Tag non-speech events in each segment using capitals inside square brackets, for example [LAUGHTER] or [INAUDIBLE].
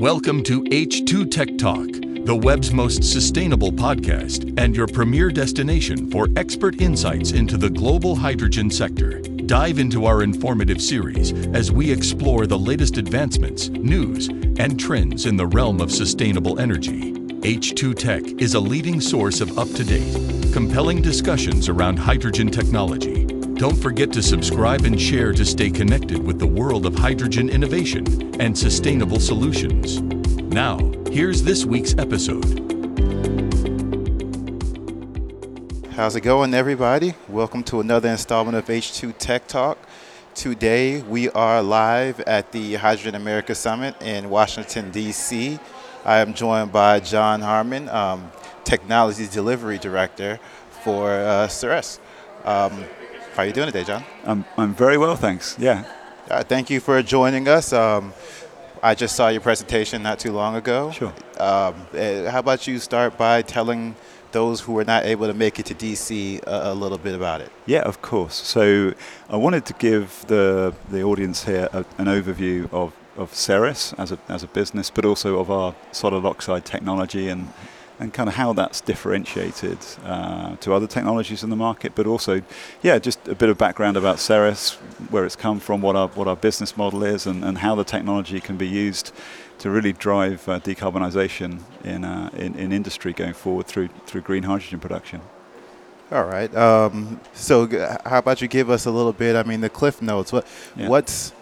Welcome to H2 Tech Talk, the web's most sustainable podcast and your premier destination for expert insights into the global hydrogen sector. Dive into our informative series as we explore the latest advancements, news, and trends in the realm of sustainable energy. H2 Tech is a leading source of up to date, compelling discussions around hydrogen technology. Don't forget to subscribe and share to stay connected with the world of hydrogen innovation and sustainable solutions. Now, here's this week's episode. How's it going, everybody? Welcome to another installment of H2 Tech Talk. Today, we are live at the Hydrogen America Summit in Washington, D.C. I am joined by Jon Harman, um, Technology Delivery Director for uh, Ceres. Um, how are you doing today, Jon? I'm, I'm very well, thanks. Yeah. Uh, thank you for joining us. Um, I just saw your presentation not too long ago. Sure. Um, uh, how about you start by telling those who were not able to make it to DC a, a, little bit about it? Yeah, of course. So I wanted to give the the audience here a, an overview of of Ceres as a as a business, but also of our solid oxide technology and. And kind of how that's differentiated uh, to other technologies in the market, but also, yeah, just a bit of background about Ceres, where it's come from, what our what our business model is, and, and how the technology can be used to really drive uh, decarbonisation in, uh, in in industry going forward through through green hydrogen production. All right. Um, so, how about you give us a little bit? I mean, the cliff notes. What yeah. what's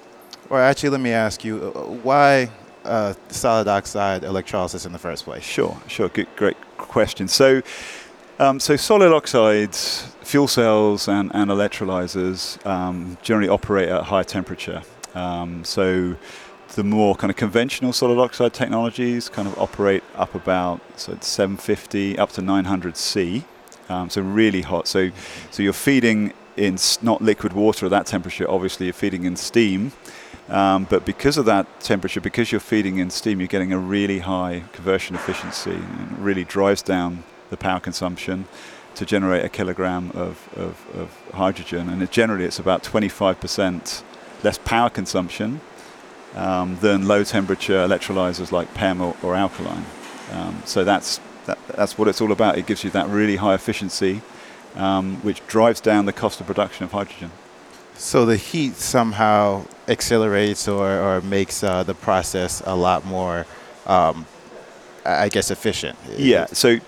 or actually, let me ask you, uh, why uh, solid oxide electrolysis in the first place? Sure, sure. Good, great question. So, um, so solid oxides, fuel cells, and, and electrolyzers um, generally operate at high temperature. Um, so, the more kind of conventional solid oxide technologies kind of operate up about so 750 up to 900 C. Um, so really hot. So, so you're feeding in not liquid water at that temperature. Obviously, you're feeding in steam. Um, but because of that temperature, because you're feeding in steam, you're getting a really high conversion efficiency. It really drives down the power consumption to generate a kilogram of, of, of hydrogen. And it generally, it's about 25% less power consumption um, than low temperature electrolyzers like PEM or, or alkaline. Um, so that's, that, that's what it's all about. It gives you that really high efficiency, um, which drives down the cost of production of hydrogen. So the heat somehow accelerates or, or makes uh, the process a lot more, um, I guess, efficient. Yeah. So,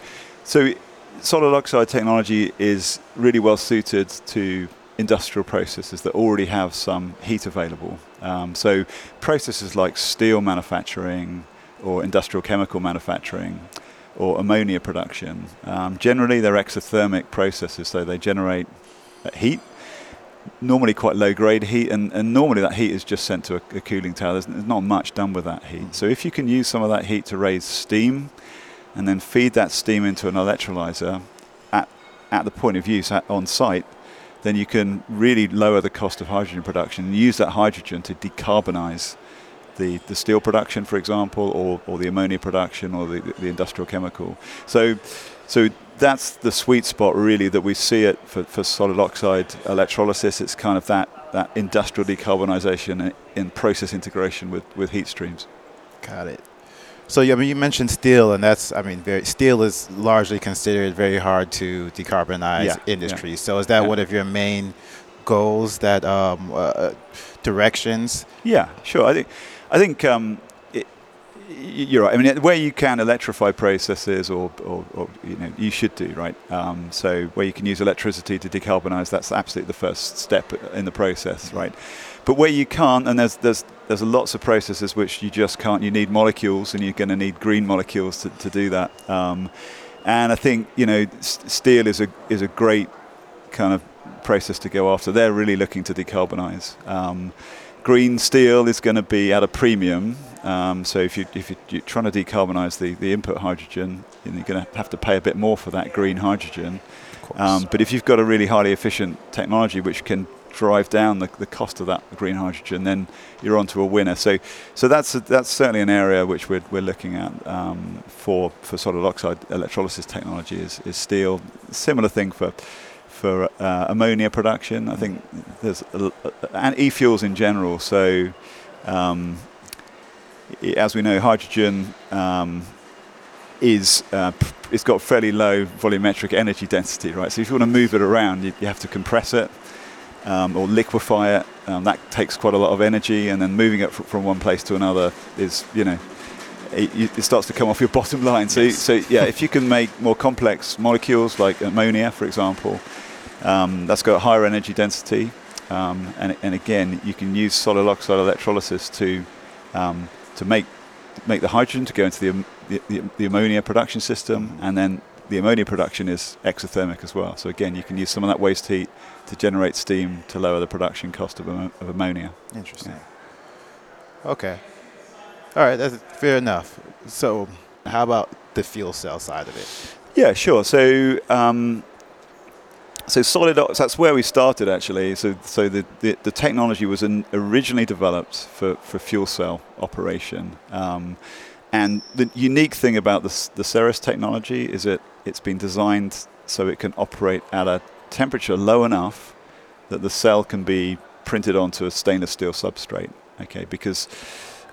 so solid oxide technology is really well suited to industrial processes that already have some heat available. Um, so processes like steel manufacturing or industrial chemical manufacturing or ammonia production, um, generally they're exothermic processes, so they generate heat normally quite low grade heat, and, and normally that heat is just sent to a, a cooling tower. There's, there's, not much done with that heat. So if you can use some of that heat to raise steam, and then feed that steam into an electrolyzer at, at the point of use at, on site, then you can really lower the cost of hydrogen production and use that hydrogen to decarbonize the, the steel production, for example, or, or the ammonia production or the, the industrial chemical. So, so that's the sweet spot really that we see it for, for solid oxide electrolysis. It's kind of that, that industrial decarbonisation in process integration with, with heat streams. Got it. So I mean, you mentioned steel, and that's I mean, very, steel is largely considered very hard to decarbonize yeah, industry. Yeah. So is that yeah. one of your main goals? That um, uh, directions? Yeah, sure. I think I think um, you're right. I mean, where you can electrify processes, or, or, or you know, you should do right. Um, so where you can use electricity to decarbonize, that's absolutely the first step in the process, right? But where you can't, and there's there's there's lots of processes which you just can't. You need molecules, and you're going to need green molecules to, to do that. Um, and I think you know, steel is a is a great kind of process to go after. They're really looking to decarbonize. Um, green steel is going to be at a premium um, so if, you, if you're trying to decarbonise the, the input hydrogen, you are going to have to pay a bit more for that green hydrogen. Um, but if you've got a really highly efficient technology which can drive down the, the cost of that green hydrogen, then you're onto a winner. So, so that's a, that's certainly an area which we're, we're looking at um, for for solid oxide electrolysis technology is, is steel. Similar thing for for uh, ammonia production. I think there's a, and e-fuels in general. So um, as we know, hydrogen um, is uh, it's got fairly low volumetric energy density, right? So if you want to move it around, you, you have to compress it um, or liquefy it. Um, that takes quite a lot of energy, and then moving it fr- from one place to another is, you know, it, it starts to come off your [LAUGHS] bottom line. So, so yeah, if you can make more complex molecules like ammonia, for example, um, that's got a higher energy density, um, and, and again, you can use solid oxide electrolysis to um, to make make the hydrogen to go into the, the, the, the ammonia production system, and then the ammonia production is exothermic as well. So again, you can use some of that waste heat to generate steam to lower the production cost of, ammo- of ammonia. Interesting. Okay. All right, that's fair enough. So, how about the fuel cell side of it? Yeah, sure. So, um, so solid that's where we started actually. So, so the, the, the technology was in, originally developed for, for fuel cell operation. Um, and the unique thing about this, the Ceres technology is that it's been designed so it can operate at a temperature low enough that the cell can be printed onto a stainless steel substrate. Okay, because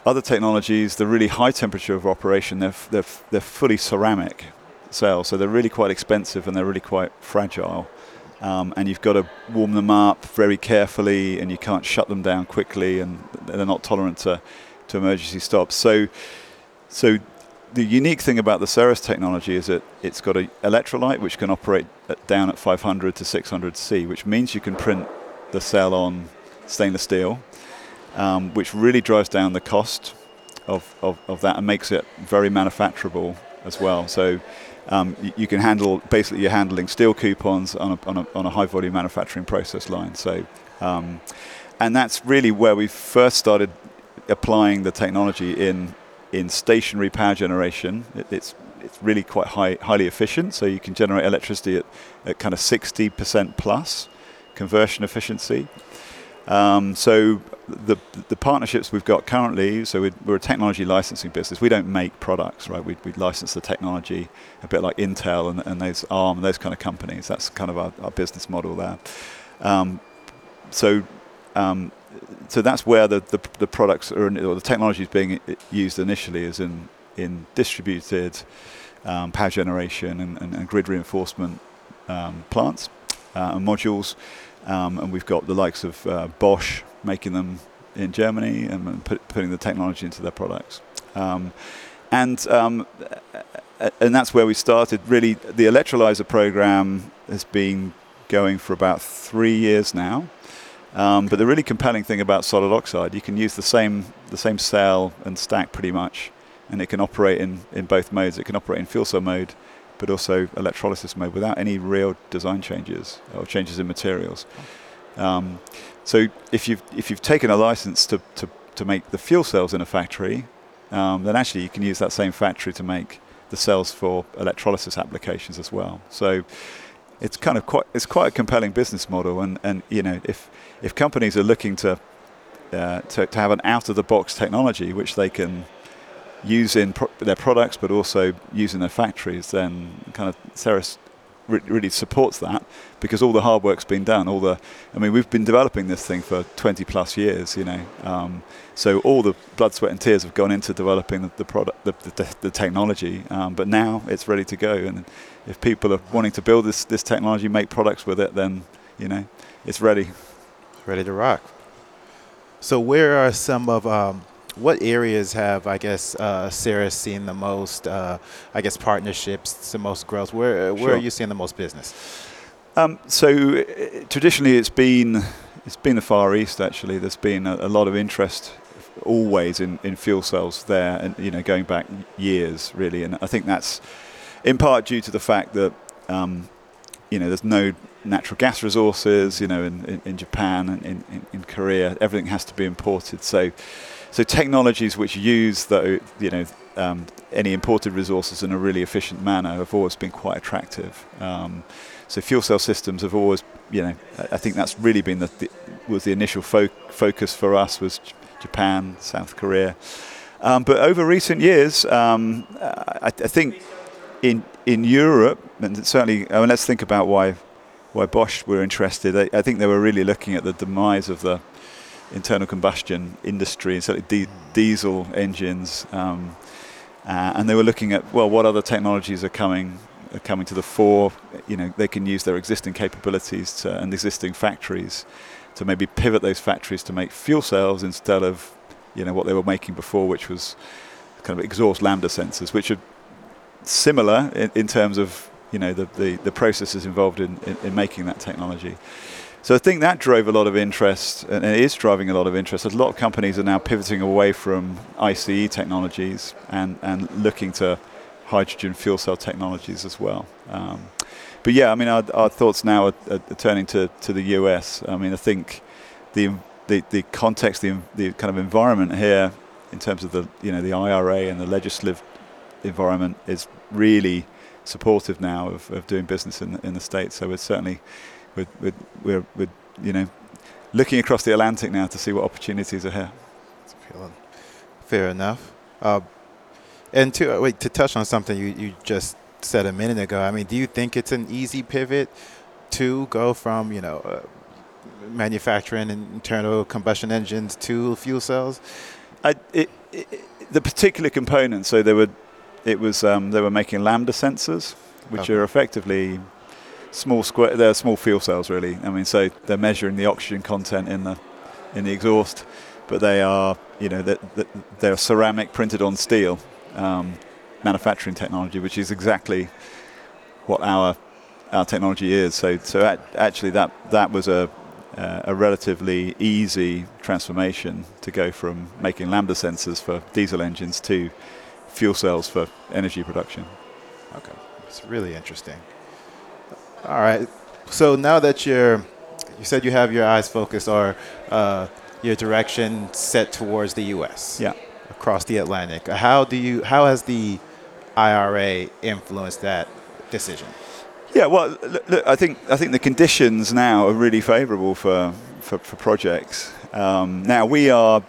other technologies, the really high temperature of operation, they're, they're, they're fully ceramic cells, so they're really quite expensive and they're really quite fragile. Um, and you've got to warm them up very carefully, and you can't shut them down quickly, and they're not tolerant to, to emergency stops. So, so the unique thing about the Ceres technology is that it's got an electrolyte which can operate at, down at 500 to 600 C, which means you can print the cell on stainless steel, um, which really drives down the cost of, of, of that and makes it very manufacturable as well. So um, you, you can handle basically you're handling steel coupons on a, on a, on a high volume manufacturing process line. So um, and that's really where we first started applying the technology in in stationary power generation. It, it's it's really quite high, highly efficient. So you can generate electricity at, at kind of 60% plus conversion efficiency. Um, so the the partnerships we've got currently, so we're, we're a technology licensing business. We don't make products, right? We, we license the technology, a bit like Intel and, and those ARM, and those kind of companies. That's kind of our, our business model there. Um, so um, so that's where the, the, the products are, or the technology is being used initially is in, in distributed um, power generation and, and, and grid reinforcement um, plants uh, and modules. Um, and we've got the likes of uh, Bosch making them in Germany and, put, putting the technology into their products. Um, and um, and that's where we started. Really, the electrolyzer program has been going for about three years now. Um, but the really compelling thing about solid oxide, you can use the same the same cell and stack pretty much, and it can operate in, in both modes. It can operate in fuel cell mode, but also electrolysis mode without any real design changes or changes in materials. Um, so if you've if you've taken a license to, to, to make the fuel cells in a factory, um, then actually you can use that same factory to make the cells for electrolysis applications as well. So it's kind of quite it's quite a compelling business model, and, and you know if if companies are looking to uh, to, to have an out of the box technology which they can use in pro- their products, but also use in their factories, then kind of Ceres re- really supports that because all the hard work's been done. All the, I mean, we've been developing this thing for 20 plus years, you know. Um, so all the blood, sweat, and tears have gone into developing the, the product, the, the, the technology. Um, but now it's ready to go. And if people are wanting to build this this technology, make products with it, then you know it's ready. Ready to rock. So, where are some of um, what areas have I guess uh, Ceres seen the most? Uh, I guess partnerships, the most growth. Where where Sure. are you seeing the most business? Um, so uh, traditionally, it's been it's been the Far East. Actually, there's been a, a lot of interest always in, in fuel cells there, and you know, going back years really. And I think that's in part due to the fact that um, you know there's no natural gas resources. You know, in, in, in Japan and in, in, in Korea, everything has to be imported. So so technologies which use the you know um, any imported resources in a really efficient manner have always been quite attractive. Um, so fuel cell systems have always, you know, I think that's really been the, the was the initial fo- focus for us was J- Japan, South Korea. Um, but over recent years, um, I, I think in in Europe, and certainly, I mean, let's think about why why Bosch were interested. I, I think they were really looking at the demise of the internal combustion industry, and certainly di- diesel engines. Um, uh, and they were looking at well, what other technologies are coming are coming to the fore. You know, they can use their existing capabilities to, and existing factories to maybe pivot those factories to make fuel cells instead of you know what they were making before, which was kind of exhaust lambda sensors, which are similar in, in terms of you know the, the, the processes involved in, in, in, making that technology. So I think that drove a lot of interest, and it is driving a lot of interest. A lot of companies are now pivoting away from ICE technologies and, and looking to hydrogen fuel cell technologies as well. Um, but yeah, I mean, our, our thoughts now are, are, turning to, to the US. I mean, I think the the, the context, the, the kind of environment here, in terms of the you know the IRA and the legislative environment, is really supportive now of, of doing business in in the states. So we're certainly we're, we're, we're, we're you know looking across the Atlantic now to see what opportunities are here. Fair enough. Uh, and to wait to touch on something you, you just said a minute ago. I mean, do you think it's an easy pivot to go from you know uh, manufacturing internal combustion engines to fuel cells? I, it, it, the particular components. So they were, it was um, they were making lambda sensors, which okay. are effectively small square. They're small fuel cells, really. I mean, so they're measuring the oxygen content in the in the exhaust, but they are you know they're, they're ceramic printed on steel um, manufacturing technology, which is exactly what our our technology is. So, so actually, that that was a uh, a relatively easy transformation to go from making lambda sensors for diesel engines to fuel cells for energy production. Okay, it's really interesting. All right, so now that you're, you said you have your eyes focused or uh, your direction set towards the U.S. Yeah across the Atlantic. How do you? How has the IRA influenced that decision? Yeah, well, look, I think I think the conditions now are really favourable for, for, for projects. Um, now we are,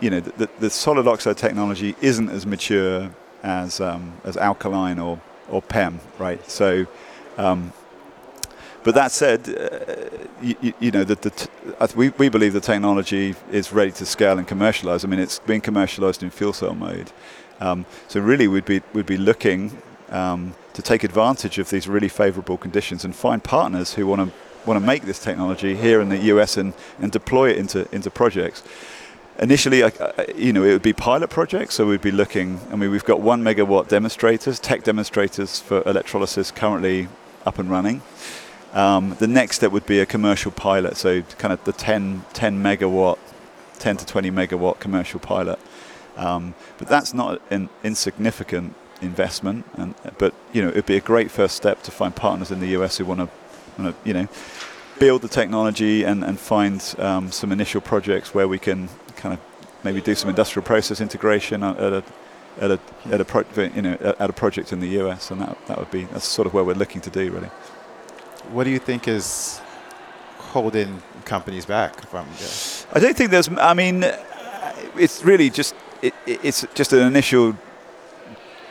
you know, the, the, solid oxide technology isn't as mature as um, as alkaline or or PEM, right? So. Um, but that said, uh, you, you, know, the, the t- we, we believe the technology is ready to scale and commercialize. I mean, it's being commercialized in fuel cell mode. Um, so really, we'd be, we'd be looking um, to take advantage of these really favorable conditions and find partners who want to want to make this technology here in the US and, and deploy it into, into projects. Initially, uh, you know, it would be pilot projects, so we'd be looking. I mean, we've got one megawatt demonstrators, tech demonstrators for electrolysis currently up and running. Um, the next step would be a commercial pilot, so kind of the 10, 10 megawatt, 10 to 20 megawatt commercial pilot. Um, but that's not an insignificant investment, and but you know it'd be a great first step to find partners in the US who want to, you know, build the technology and and find um, some initial projects where we can kind of maybe do some industrial process integration at a at a at a pro, you know at a project in the US, and that that would be that's sort of where we're looking to do really what do you think is holding companies back from this? I don't think there's. I mean, it's really just it, it's just an initial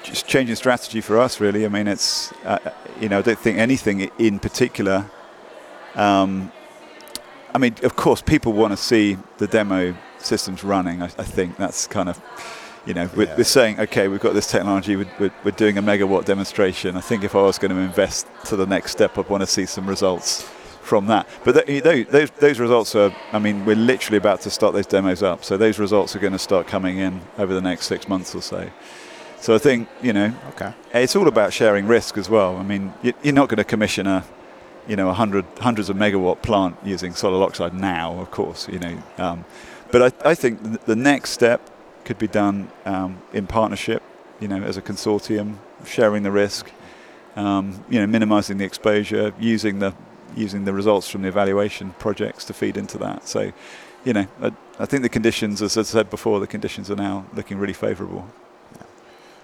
just changing strategy for us. Really, I mean, it's uh, you know I don't think anything in particular. Um, I mean, of course, people want to see the demo systems running. I, I think that's kind of you know, we're, yeah. we're, saying, okay, we've got this technology, we're, we're, doing a megawatt demonstration. I think if I was going to invest to the next step, I'd want to see some results from that. But th- those, those results are, I mean, we're literally about to start those demos up. So those results are going to start coming in over the next six months or so. So I think, you know, okay. it's all about sharing risk as well. I mean, you're not going to commission a, you know, a hundred, hundreds of megawatt plant using solid oxide now, of course, you know. Um, but I, I think the next step could be done um, in partnership, you know, as a consortium, sharing the risk, um, you know, minimizing the exposure, using the using the results from the evaluation projects to feed into that. So, you know, I, I think the conditions, as I said before, the conditions are now looking really favourable. Yeah.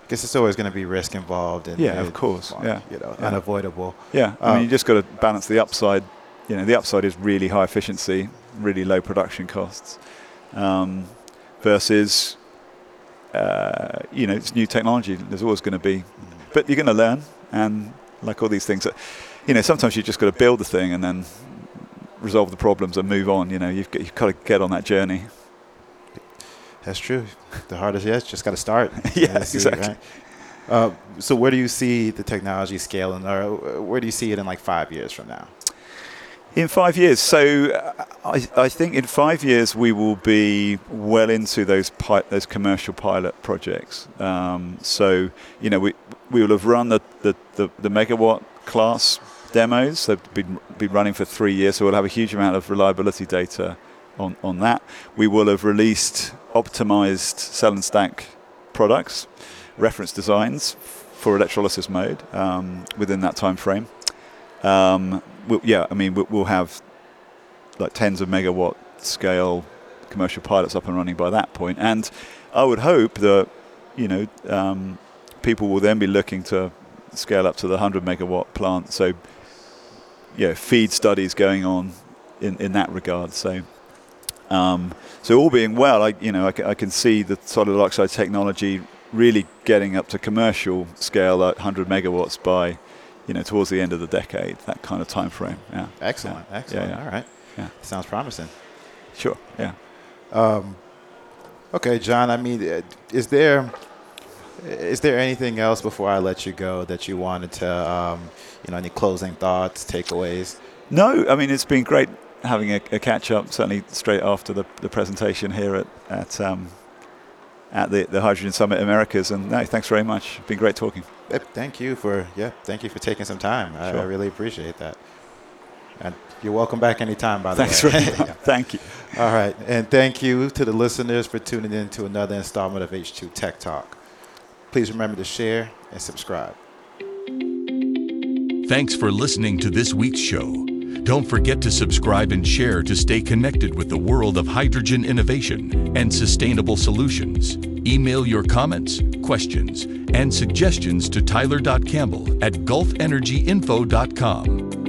I guess it's always going to be risk involved. And yeah, of course. Yeah, you know, yeah. unavoidable. Yeah, I mean, um, you just got to balance the upside. You know, the upside is really high efficiency, really low production costs, um, versus uh, you know, it's new technology. There's always going to be, but you're going to learn, and like all these things, you know, sometimes you just got to build the thing and then resolve the problems and move on. You know, you've got, you've got to get on that journey. That's true. The hardest, [LAUGHS] yes, just got to start. yeah, see, exactly. right? Uh, so where do you see the technology scaling, or where do you see it in like five years from now? In five years, so uh, I, I think in five years we will be well into those pi- those commercial pilot projects. Um, so you know we we will have run the, the, the, the megawatt class demos. They've been been running for three years, so we'll have a huge amount of reliability data on, on that. We will have released optimized cell and stack products, reference designs for electrolysis mode um, within that time frame. Um, we'll, yeah, I mean, we'll, have like tens of megawatt scale commercial pilots up and running by that point. And I would hope that, you know, um, people will then be looking to scale up to the 100 megawatt plant. So, yeah, feed studies going on in, in that regard. So, um, so all being well, I, you know, I, I can see the solid oxide technology really getting up to commercial scale at 100 megawatts by you know, towards the end of the decade, that kind of time frame. Yeah. Excellent. Yeah. Excellent. Yeah, yeah. All right. Yeah. Sounds promising. Sure. Yeah. Um, okay, Jon. I mean, uh, is there is there anything else before I let you go that you wanted to, um, you know, any closing thoughts, takeaways? No, I mean it's been great having a, a catch up. Certainly straight after the, the presentation here at at um, at the, the Hydrogen Summit Americas. And no, thanks very much. It's been great talking. Yep, Thank you for yeah. Thank you for taking some time. I, I really appreciate that. And you're welcome back anytime. By the way. Thanks way. very much. [LAUGHS] Thank you. All right, and thank you to the listeners for tuning in to another installment of H2 Tech Talk. Please remember to share and subscribe. Thanks for listening to this week's show. Don't forget to subscribe and share to stay connected with the world of hydrogen innovation and sustainable solutions. Email your comments, questions, and suggestions to tyler.campbell at gulfenergyinfo.com.